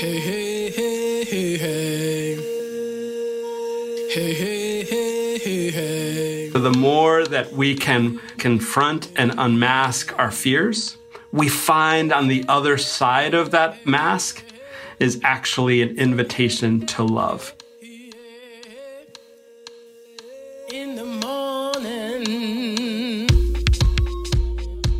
Hey. The more that we can confront and unmask our fears, we find on the other side of that mask is actually an invitation to love.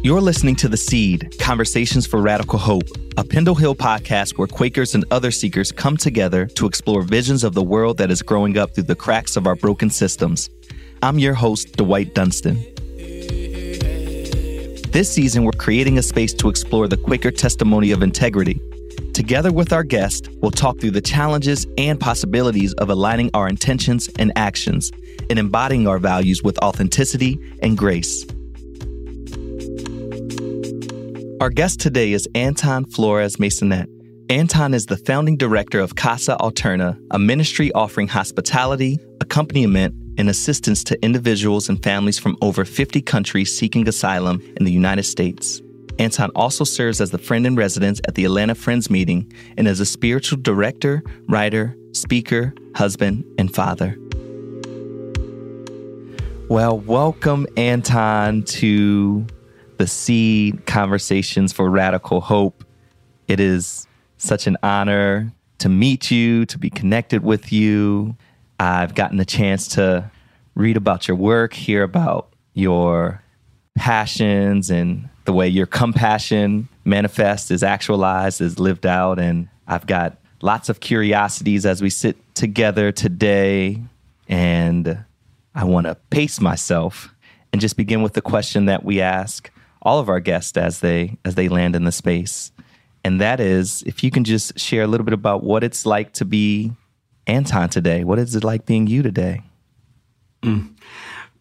You're listening to The Seed Conversations for Radical Hope, a Pendle Hill podcast where Quakers and other seekers come together to explore visions of the world that is growing up through the cracks of our broken systems. I'm your host, Dwight Dunston. This season, we're creating a space to explore the Quaker testimony of integrity. Together with our guest, we'll talk through the challenges and possibilities of aligning our intentions and actions and embodying our values with authenticity and grace. Our guest today is Anton Flores Maisonet. Anton is the founding director of Casa Alterna, a ministry offering hospitality, accompaniment, and assistance to individuals and families from over 50 countries seeking asylum in the United States. Anton also serves as the friend in residence at the Atlanta Friends Meeting and as a spiritual director, writer, speaker, husband, and father. Well, welcome, Anton, to the Seed Conversations for Radical Hope. It is such an honor to meet you, to be connected with you. I've gotten the chance to read about your work, hear about your passions and the way your compassion manifests, is actualized, is lived out. And I've got lots of curiosities as we sit together today. And I want to pace myself and just begin with the question that we ask all of our guests as they as they land in the space. And that is if you can just share a little bit about what it's like to be Anton today. What is it like being you today? Mm.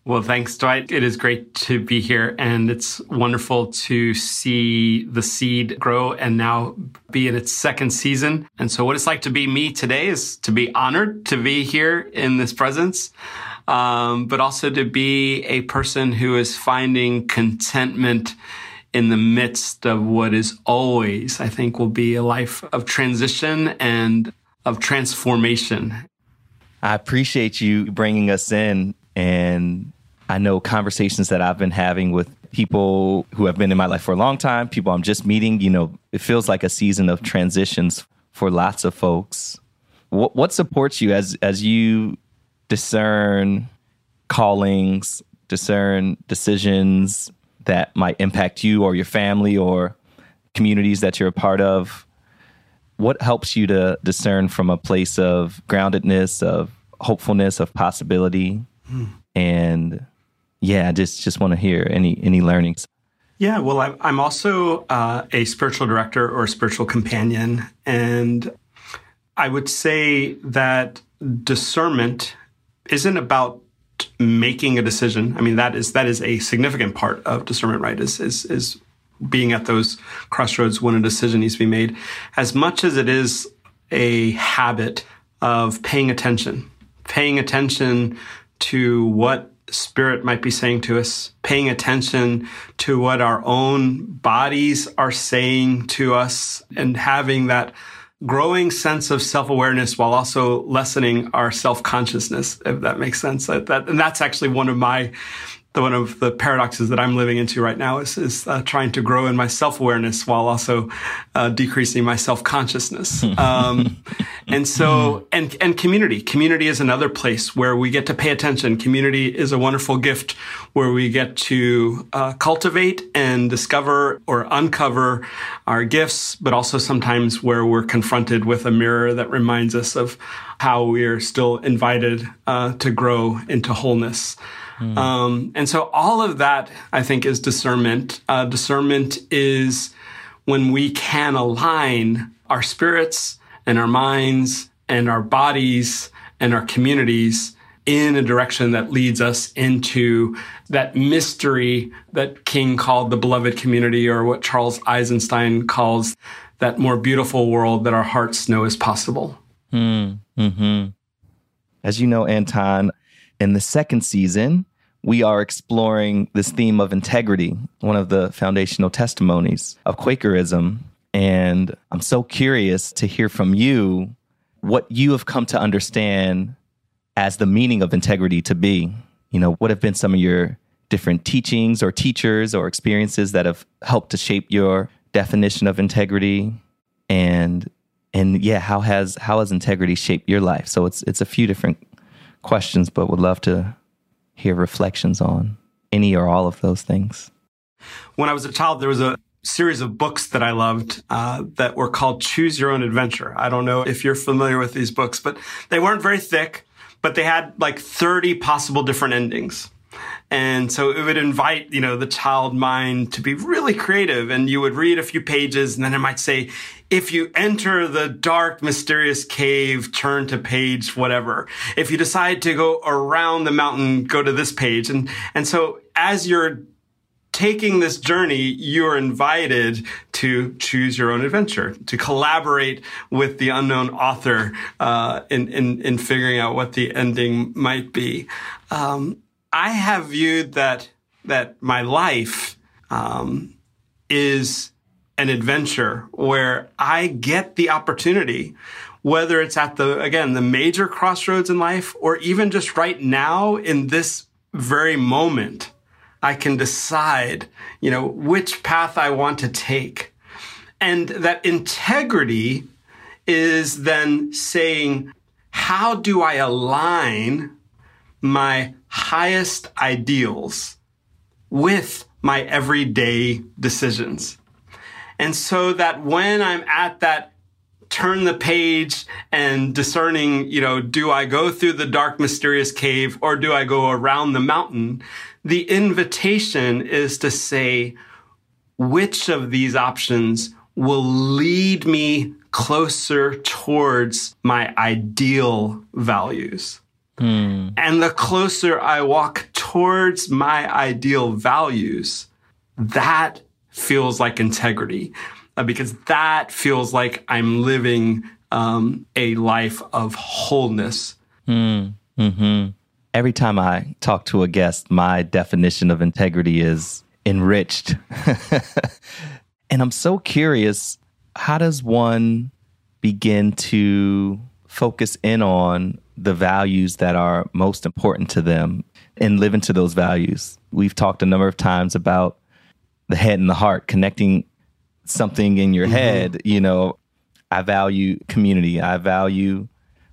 Well, thanks, Dwight. It is great to be here, and it's wonderful to see the seed grow and now be in its second season. And so, what it's like to be me today is to be honored to be here in this presence, um, but also to be a person who is finding contentment in the midst of what is always, I think, will be a life of transition and of transformation. I appreciate you bringing us in. And I know conversations that I've been having with people who have been in my life for a long time, people I'm just meeting, you know, it feels like a season of transitions for lots of folks. What, what supports you as, as you discern callings, discern decisions that might impact you or your family or communities that you're a part of? What helps you to discern from a place of groundedness, of hopefulness, of possibility? And yeah, I just just want to hear any any learnings. Yeah, well, I'm, I'm also uh, a spiritual director or spiritual companion. And I would say that discernment isn't about making a decision. I mean, that is that is a significant part of discernment, right? Is is is being at those crossroads when a decision needs to be made, as much as it is a habit of paying attention, paying attention to what spirit might be saying to us, paying attention to what our own bodies are saying to us, and having that growing sense of self-awareness while also lessening our self-consciousness, if that makes sense. That, that and that's actually one of my the one of the paradoxes that I'm living into right now is, is uh, trying to grow in my self awareness while also uh, decreasing my self consciousness. Um, and so, and and community, community is another place where we get to pay attention. Community is a wonderful gift where we get to uh, cultivate and discover or uncover our gifts, but also sometimes where we're confronted with a mirror that reminds us of how we are still invited uh, to grow into wholeness. Um, and so all of that, I think, is discernment. Uh, discernment is when we can align our spirits and our minds and our bodies and our communities in a direction that leads us into that mystery that King called the beloved community, or what Charles Eisenstein calls that more beautiful world that our hearts know is possible. As you know, Anton, in the second season, we are exploring this theme of integrity, one of the foundational testimonies of Quakerism. And I'm so curious to hear from you what you have come to understand as the meaning of integrity to be. You know, what have been some of your different teachings or teachers or experiences that have helped to shape your definition of integrity? And and yeah, how has how has integrity shaped your life? So it's it's a few different questions, but would love to hear reflections on any or all of those things. When I was a child, there was a series of books that I loved uh, that were called Choose Your Own Adventure. I don't know if you're familiar with these books, but they weren't very thick, but they had like 30 possible different endings. And so it would invite, you know, the child mind to be really creative. And you would read a few pages and then it might say, if you enter the dark, mysterious cave, turn to page whatever. If you decide to go around the mountain, go to this page. And, and so as you're taking this journey, you're invited to choose your own adventure, to collaborate with the unknown author uh, in, in, in figuring out what the ending might be. Um, I have viewed that that my life um, is an adventure where I get the opportunity, whether it's at the again the major crossroads in life or even just right now in this very moment, I can decide, you know, which path I want to take. And that integrity is then saying, how do I align my highest ideals with my everyday decisions. And so that when I'm at that turn the page and discerning, you know, do I go through the dark, mysterious cave or do I go around the mountain? The invitation is to say, which of these options will lead me closer towards my ideal values? Mm. And the closer I walk towards my ideal values, that feels like integrity uh, because that feels like I'm living um, a life of wholeness. Mm. Mm-hmm. Every time I talk to a guest, my definition of integrity is enriched. and I'm so curious how does one begin to focus in on the values that are most important to them and live into those values. We've talked a number of times about the head and the heart, connecting something in your mm-hmm. head. You know, I value community, I value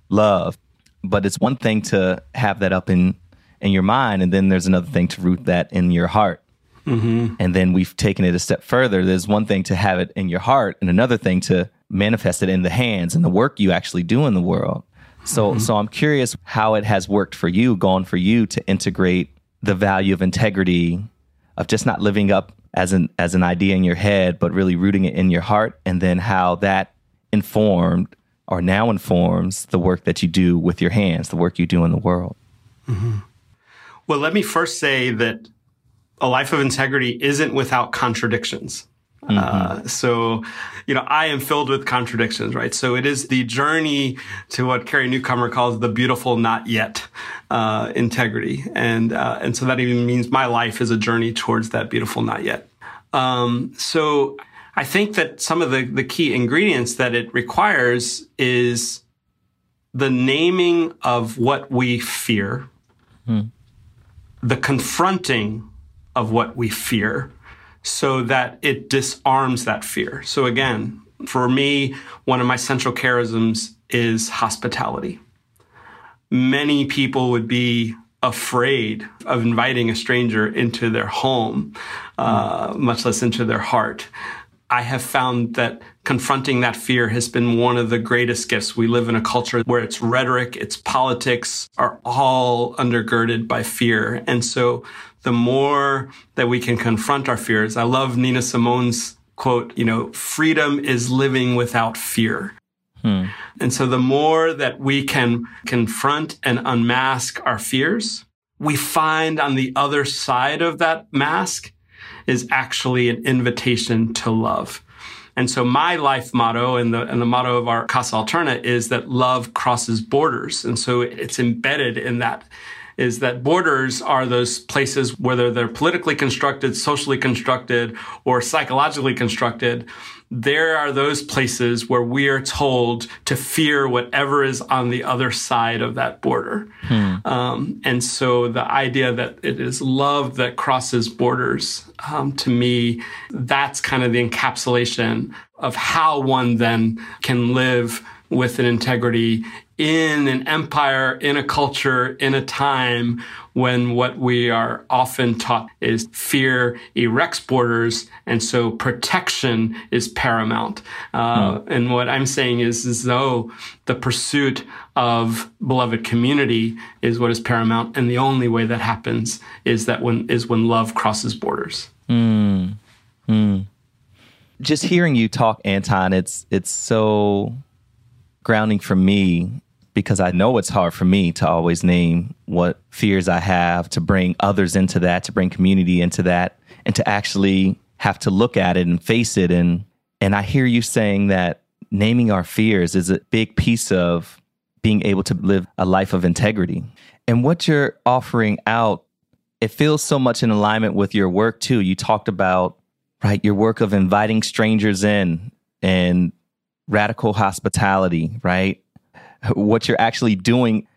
love, but it's one thing to have that up in in your mind, and then there's another thing to root that in your heart. Mm-hmm. And then we've taken it a step further. There's one thing to have it in your heart, and another thing to manifest it in the hands and the work you actually do in the world. So mm-hmm. so I'm curious how it has worked for you, gone for you to integrate the value of integrity of just not living up as an as an idea in your head, but really rooting it in your heart, and then how that informed or now informs the work that you do with your hands, the work you do in the world. Mm-hmm. Well, let me first say that a life of integrity isn't without contradictions. Mm-hmm. Uh, so, you know, I am filled with contradictions, right? So it is the journey to what Carrie Newcomer calls the beautiful not yet uh, integrity, and uh, and so that even means my life is a journey towards that beautiful not yet. Um, so I think that some of the the key ingredients that it requires is the naming of what we fear, mm. the confronting of what we fear so that it disarms that fear. So again, for me, one of my central charisms is hospitality. Many people would be afraid of inviting a stranger into their home, uh, much less into their heart. I have found that confronting that fear has been one of the greatest gifts. We live in a culture where its rhetoric, its politics are all undergirded by fear. And so the more that we can confront our fears. I love Nina Simone's quote, you know, freedom is living without fear. Hmm. And so the more that we can confront and unmask our fears, we find on the other side of that mask is actually an invitation to love. And so my life motto and the, and the motto of our Casa Alterna is that love crosses borders. And so it's embedded in that is that borders are those places, whether they're politically constructed, socially constructed, or psychologically constructed, there are those places where we are told to fear whatever is on the other side of that border. Hmm. Um, and so the idea that it is love that crosses borders, um, to me, that's kind of the encapsulation of how one then can live with an integrity in an empire, in a culture, in a time when what we are often taught is fear erects borders, and so protection is paramount. Uh, mm. And what I'm saying is, as though the pursuit of beloved community is what is paramount, and the only way that happens is that when is when love crosses borders. Mm. Mm. Just hearing you talk, Anton, it's it's so grounding for me because I know it's hard for me to always name what fears I have, to bring others into that, to bring community into that, and to actually have to look at it and face it. And and I hear you saying that naming our fears is a big piece of being able to live a life of integrity. And what you're offering out, it feels so much in alignment with your work too. You talked about right your work of inviting strangers in and radical hospitality, right? What you're actually doing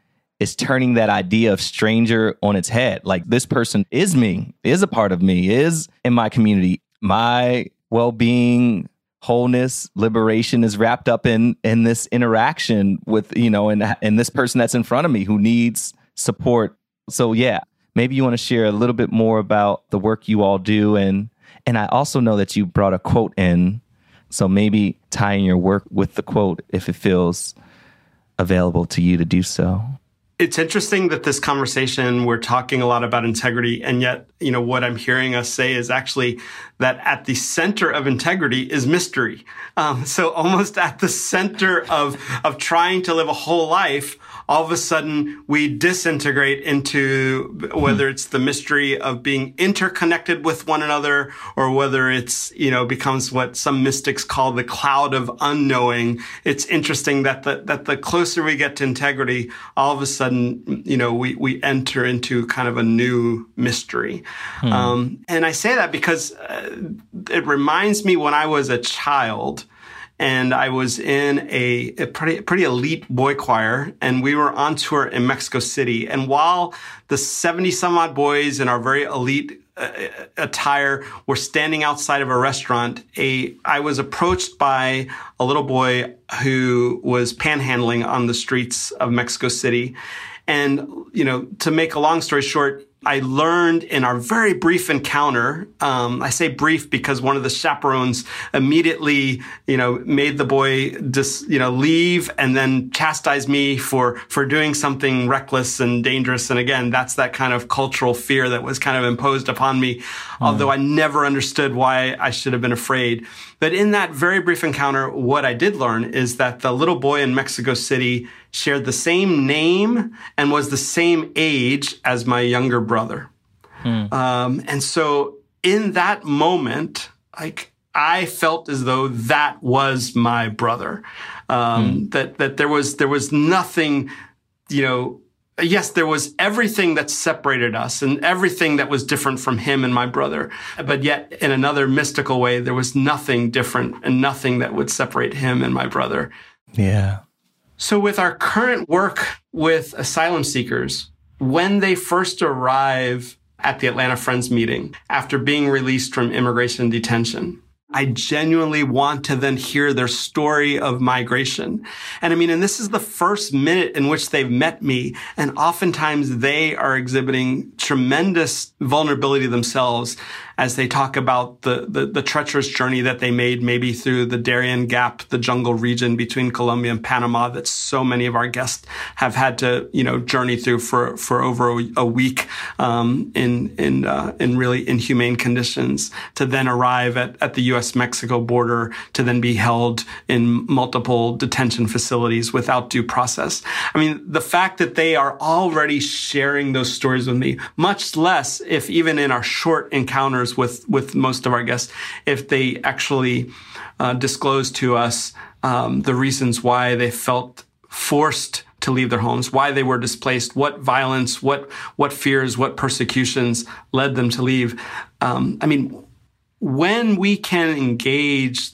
is turning that idea of stranger on its head. Like this person is me, is a part of me, is in my community. My well-being, wholeness, liberation is wrapped up in in this interaction with, you know, and and this person that's in front of me who needs support. So yeah, maybe you want to share a little bit more about the work you all do and and I also know that you brought a quote in. So maybe tying your work with the quote if it feels available to you to do so. It's interesting that this conversation, we're talking a lot about integrity, and yet, you know, what I'm hearing us say is actually that at the center of integrity is mystery. Um, so almost at the center of, of trying to live a whole life all of a sudden we disintegrate into whether it's the mystery of being interconnected with one another or whether it's, you know, becomes what some mystics call the cloud of unknowing. It's interesting that the, that the closer we get to integrity, all of a sudden, you know, we, we enter into kind of a new mystery. Hmm. Um, and I say that because uh, it reminds me when I was a child, and I was in a, a, pretty pretty elite boy choir, and we were on tour in Mexico City. And while the seventy some odd boys in our very elite uh, attire were standing outside of a restaurant, a I was approached by a little boy who was panhandling on the streets of Mexico City. And, you know, to make a long story short, I learned in our very brief encounter. Um, I say brief because one of the chaperones immediately, you know, made the boy just, you know, leave and then chastise me for for doing something reckless and dangerous. And again, that's that kind of cultural fear that was kind of imposed upon me. Mm. Although I never understood why I should have been afraid. But in that very brief encounter, what I did learn is that the little boy in Mexico City shared the same name and was the same age as my younger brother. Hmm. Um, and so in that moment, like I felt as though that was my brother. Um, hmm. That that there was there was nothing, you know. Yes, there was everything that separated us and everything that was different from him and my brother. But yet, in another mystical way, there was nothing different and nothing that would separate him and my brother. Yeah. So, with our current work with asylum seekers, when they first arrive at the Atlanta Friends meeting after being released from immigration detention, I genuinely want to then hear their story of migration. And I mean, and this is the first minute in which they've met me. And oftentimes they are exhibiting tremendous vulnerability themselves as they talk about the, the, the, treacherous journey that they made, maybe through the Darien Gap, the jungle region between Colombia and Panama that so many of our guests have had to, you know, journey through for, for over a, week, um, in, in, uh, in really inhumane conditions to then arrive at, at the U.S. Mexico border to then be held in multiple detention facilities without due process. I mean, the fact that they are already sharing those stories with me, much less if even in our short encounters with with most of our guests if they actually uh, disclose to us um, the reasons why they felt forced to leave their homes, why they were displaced, what violence, what what fears, what persecutions led them to leave. Um, I mean, when we can engage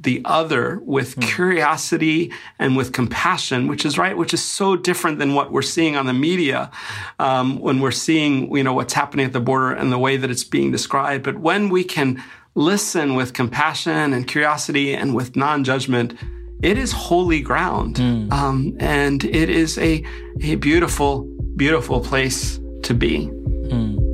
the other with mm. curiosity and with compassion, which is right, which is so different than what we're seeing on the media um, when we're seeing, you know, what's happening at the border and the way that it's being described. But when we can listen with compassion and curiosity and with non-judgment, it is holy ground, mm. um, and it is a a beautiful, beautiful place to be. Mm.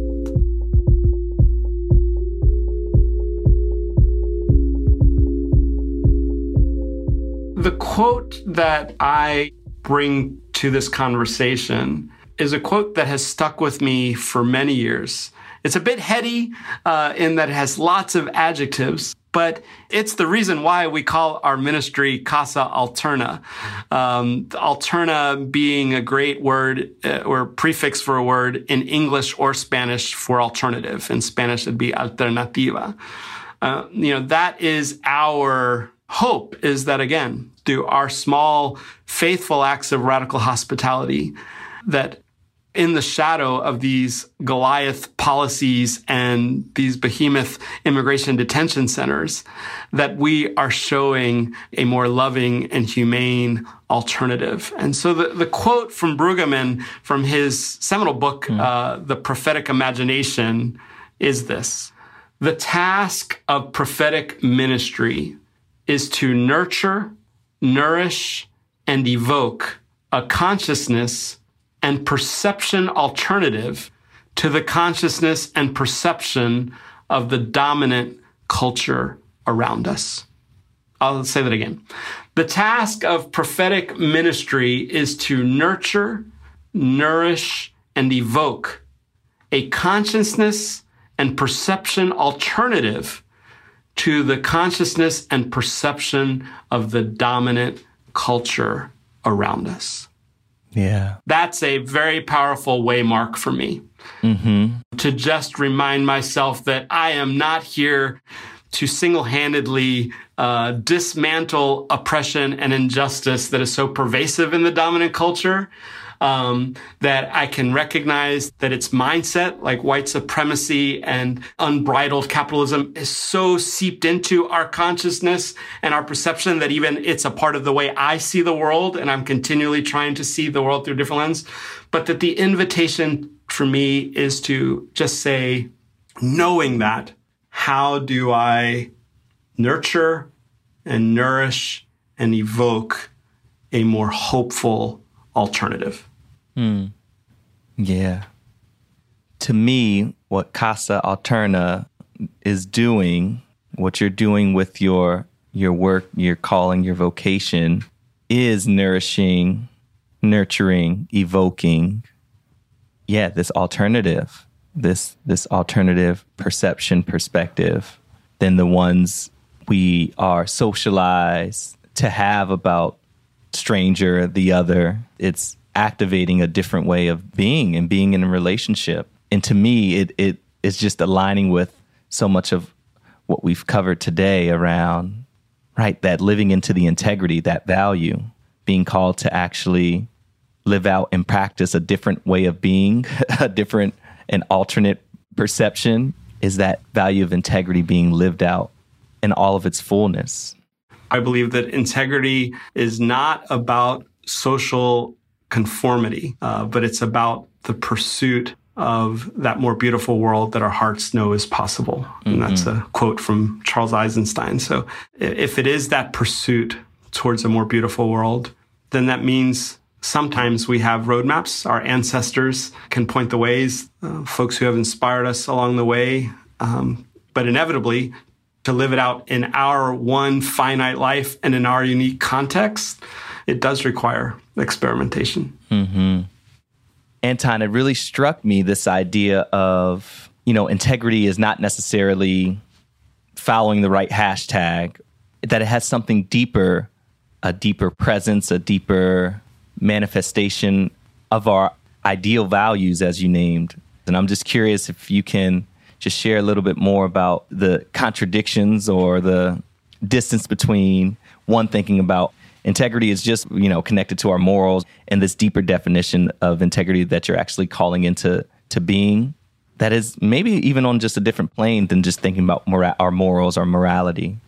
The quote that I bring to this conversation is a quote that has stuck with me for many years. It's a bit heady uh, in that it has lots of adjectives, but it's the reason why we call our ministry Casa Alterna. Um, alterna being a great word uh, or prefix for a word in English or Spanish for alternative. In Spanish, it'd be alternativa. Uh, you know, that is our hope is that again, through our small, faithful acts of radical hospitality, that in the shadow of these Goliath policies and these behemoth immigration detention centers, that we are showing a more loving and humane alternative. And so the, the quote from Brueggemann from his seminal book, mm. uh, The Prophetic Imagination, is this. The task of prophetic ministry is to nurture, nourish, and evoke a consciousness and perception alternative to the consciousness and perception of the dominant culture around us. I'll say that again. The task of prophetic ministry is to nurture, nourish, and evoke a consciousness and perception alternative to the consciousness and perception of the dominant culture around us. Yeah. That's a very powerful waymark for me. Mm-hmm. To just remind myself that I am not here to single handedly uh, dismantle oppression and injustice that is so pervasive in the dominant culture um, that I can recognize that its mindset, like white supremacy and unbridled capitalism, is so seeped into our consciousness and our perception that even it's a part of the way I see the world. And I'm continually trying to see the world through different lens. But that the invitation for me is to just say, knowing that, how do I nurture and nourish and evoke a more hopeful alternative. Hmm. Yeah. To me, what Casa Alterna is doing, what you're doing with your your work, your calling, your vocation, is nourishing, nurturing, evoking, yeah, this alternative, this this alternative perception perspective than the ones we are socialized to have about stranger, the other. It's activating a different way of being and being in a relationship. And to me, it it is just aligning with so much of what we've covered today around right that living into the integrity, that value, being called to actually live out and practice a different way of being, a different and alternate perception is that value of integrity being lived out in all of its fullness. I believe that integrity is not about social conformity, uh, but it's about the pursuit of that more beautiful world that our hearts know is possible. Mm-hmm. And that's a quote from Charles Eisenstein. So if it is that pursuit towards a more beautiful world, then that means sometimes we have roadmaps. Our ancestors can point the ways, uh, folks who have inspired us along the way. Um, but inevitably, to live it out in our one finite life and in our unique context, it does require experimentation. Mm-hmm. Anton, it really struck me this idea of, you know, integrity is not necessarily following the right hashtag, that it has something deeper, a deeper presence, a deeper manifestation of our ideal values, as you named. And I'm just curious if you can just share a little bit more about the contradictions or the distance between one thinking about integrity is just you know connected to our morals and this deeper definition of integrity that you're actually calling into to being that is maybe even on just a different plane than just thinking about mora- our morals or morality.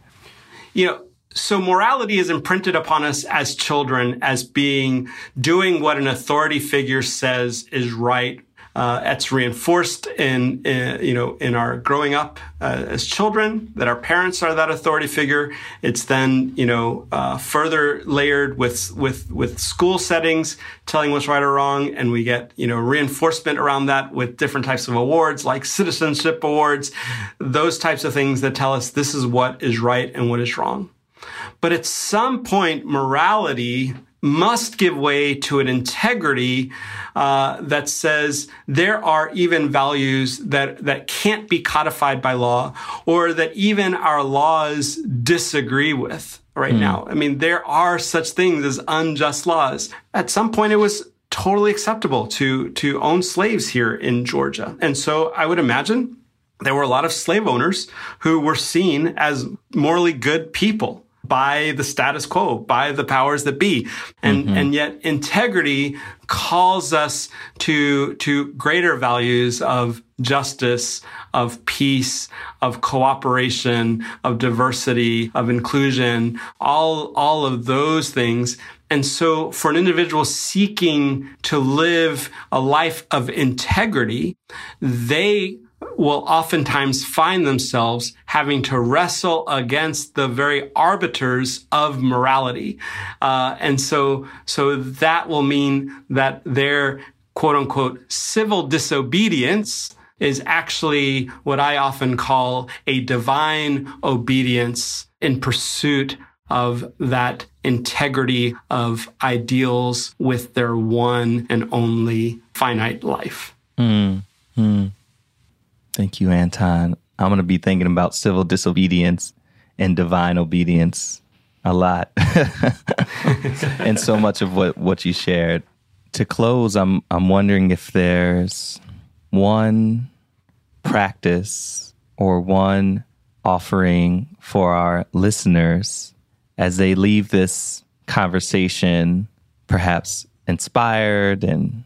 You know so morality is imprinted upon us as children as being doing what an authority figure says is right uh, it's reinforced in, in, you know in our growing up uh, as children that our parents are that authority figure. It's then you know uh, further layered with with with school settings telling what's right or wrong, and we get you know reinforcement around that with different types of awards like citizenship awards, those types of things that tell us this is what is right and what is wrong. But at some point, morality must give way to an integrity uh, that says there are even values that that can't be codified by law, or that even our laws disagree with right mm. now. I mean, there are such things as unjust laws. At some point, it was totally acceptable to to own slaves here in Georgia, and so I would imagine there were a lot of slave owners who were seen as morally good people by the status quo, by the powers that be. And, mm-hmm. and yet integrity calls us to, to greater values of justice, of peace, of cooperation, of diversity, of inclusion, all, all of those things. And so for an individual seeking to live a life of integrity, they will oftentimes find themselves having to wrestle against the very arbiters of morality. Uh, and so, so that will mean that their quote unquote civil disobedience is actually what I often call a divine obedience in pursuit of that integrity of ideals with their one and only finite life. Mm, mm. Thank you, Anton. I'm going to be thinking about civil disobedience and divine obedience a lot. and so much of what, what you shared. To close, I'm I'm wondering if there's one practice or one offering for our listeners as they leave this conversation perhaps inspired and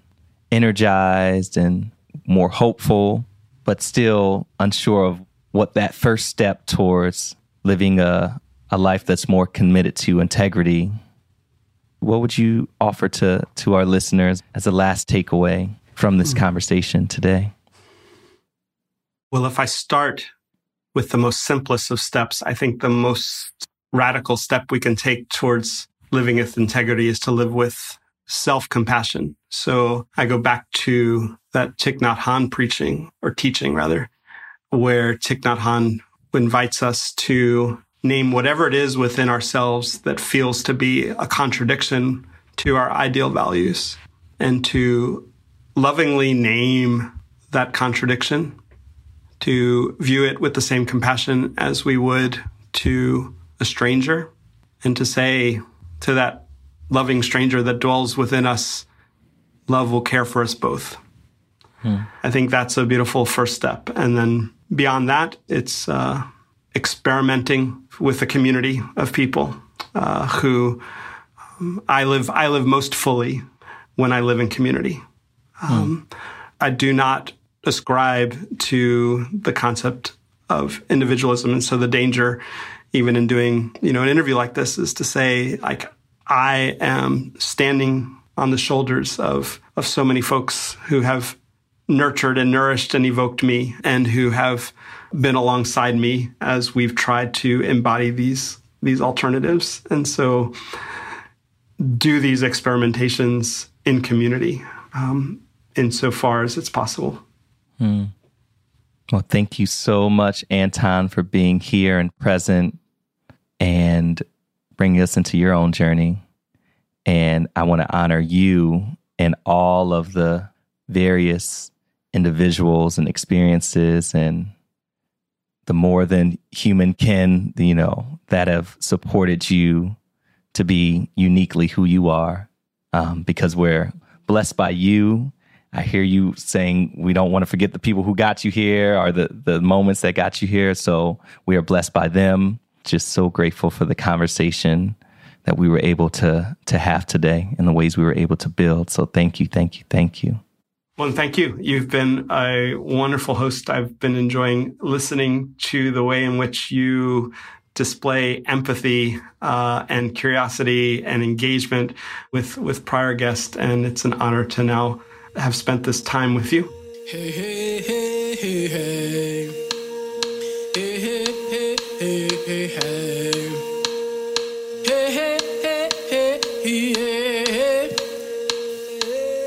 energized and more hopeful but still unsure of what that first step towards living a, a life that's more committed to integrity, what would you offer to, to our listeners as a last takeaway from this hmm. conversation today? Well, if I start with the most simplest of steps, I think the most radical step we can take towards living with integrity is to live with self compassion. So I go back to that Thich Nhat Hanh preaching or teaching rather, where Thich Nhat Hanh invites us to name whatever it is within ourselves that feels to be a contradiction to our ideal values and to lovingly name that contradiction, to view it with the same compassion as we would to a stranger, and to say to that loving stranger that dwells within us, love will care for us both. Hmm. I think that's a beautiful first step. And then beyond that, it's uh, experimenting with a community of people uh, who um, I live. I live most fully when I live in community. Hmm. Um, hmm. I do not ascribe to the concept of individualism, and so the danger, even in doing you know an interview like this, is to say like I am standing on the shoulders of, of so many folks who have nurtured and nourished and evoked me and who have been alongside me as we've tried to embody these these alternatives and so do these experimentations in community um, insofar as it's possible hmm. well thank you so much anton for being here and present and bringing us into your own journey. And I want to honor you and all of the various individuals and experiences and the more than human kin, you know, that have supported you to be uniquely who you are. Um, because we're blessed by you. I hear you saying we don't want to forget the people who got you here or the, the moments that got you here. So we are blessed by them. Just so grateful for the conversation that we were able to to have today and the ways we were able to build. So thank you, thank you, thank you. Well, thank you. You've been a wonderful host. I've been enjoying listening to the way in which you display empathy uh, and curiosity and engagement with with prior guests, and it's an honor to now have spent this time with you. Hey, hey, hey, hey, hey. Hey,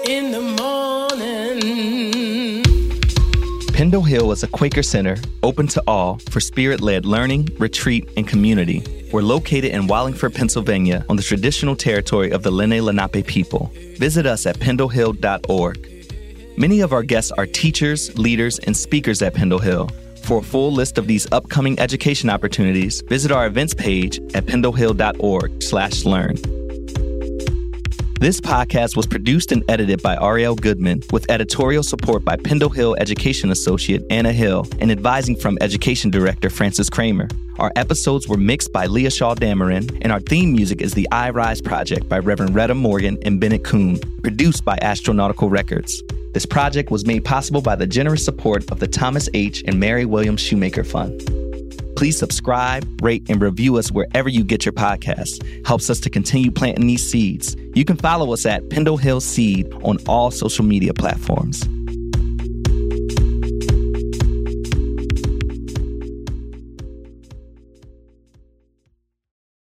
In the morning. Pendle Hill is a Quaker center open to all for spirit led learning, retreat, and community. We're located in Wallingford, Pennsylvania, on the traditional territory of the Lenni Lenape people. Visit us at pendlehill.org. Many of our guests are teachers, leaders, and speakers at Pendle Hill. For a full list of these upcoming education opportunities, visit our events page at pendlehill.org/learn. This podcast was produced and edited by Ariel Goodman with editorial support by Pendle Hill Education Associate Anna Hill and advising from Education Director Francis Kramer. Our episodes were mixed by Leah Shaw Dameron, and our theme music is the I Rise Project by Reverend Retta Morgan and Bennett Kuhn, produced by Astronautical Records. This project was made possible by the generous support of the Thomas H. and Mary Williams Shoemaker Fund. Please subscribe, rate, and review us wherever you get your podcasts. Helps us to continue planting these seeds. You can follow us at Pendle Hill Seed on all social media platforms.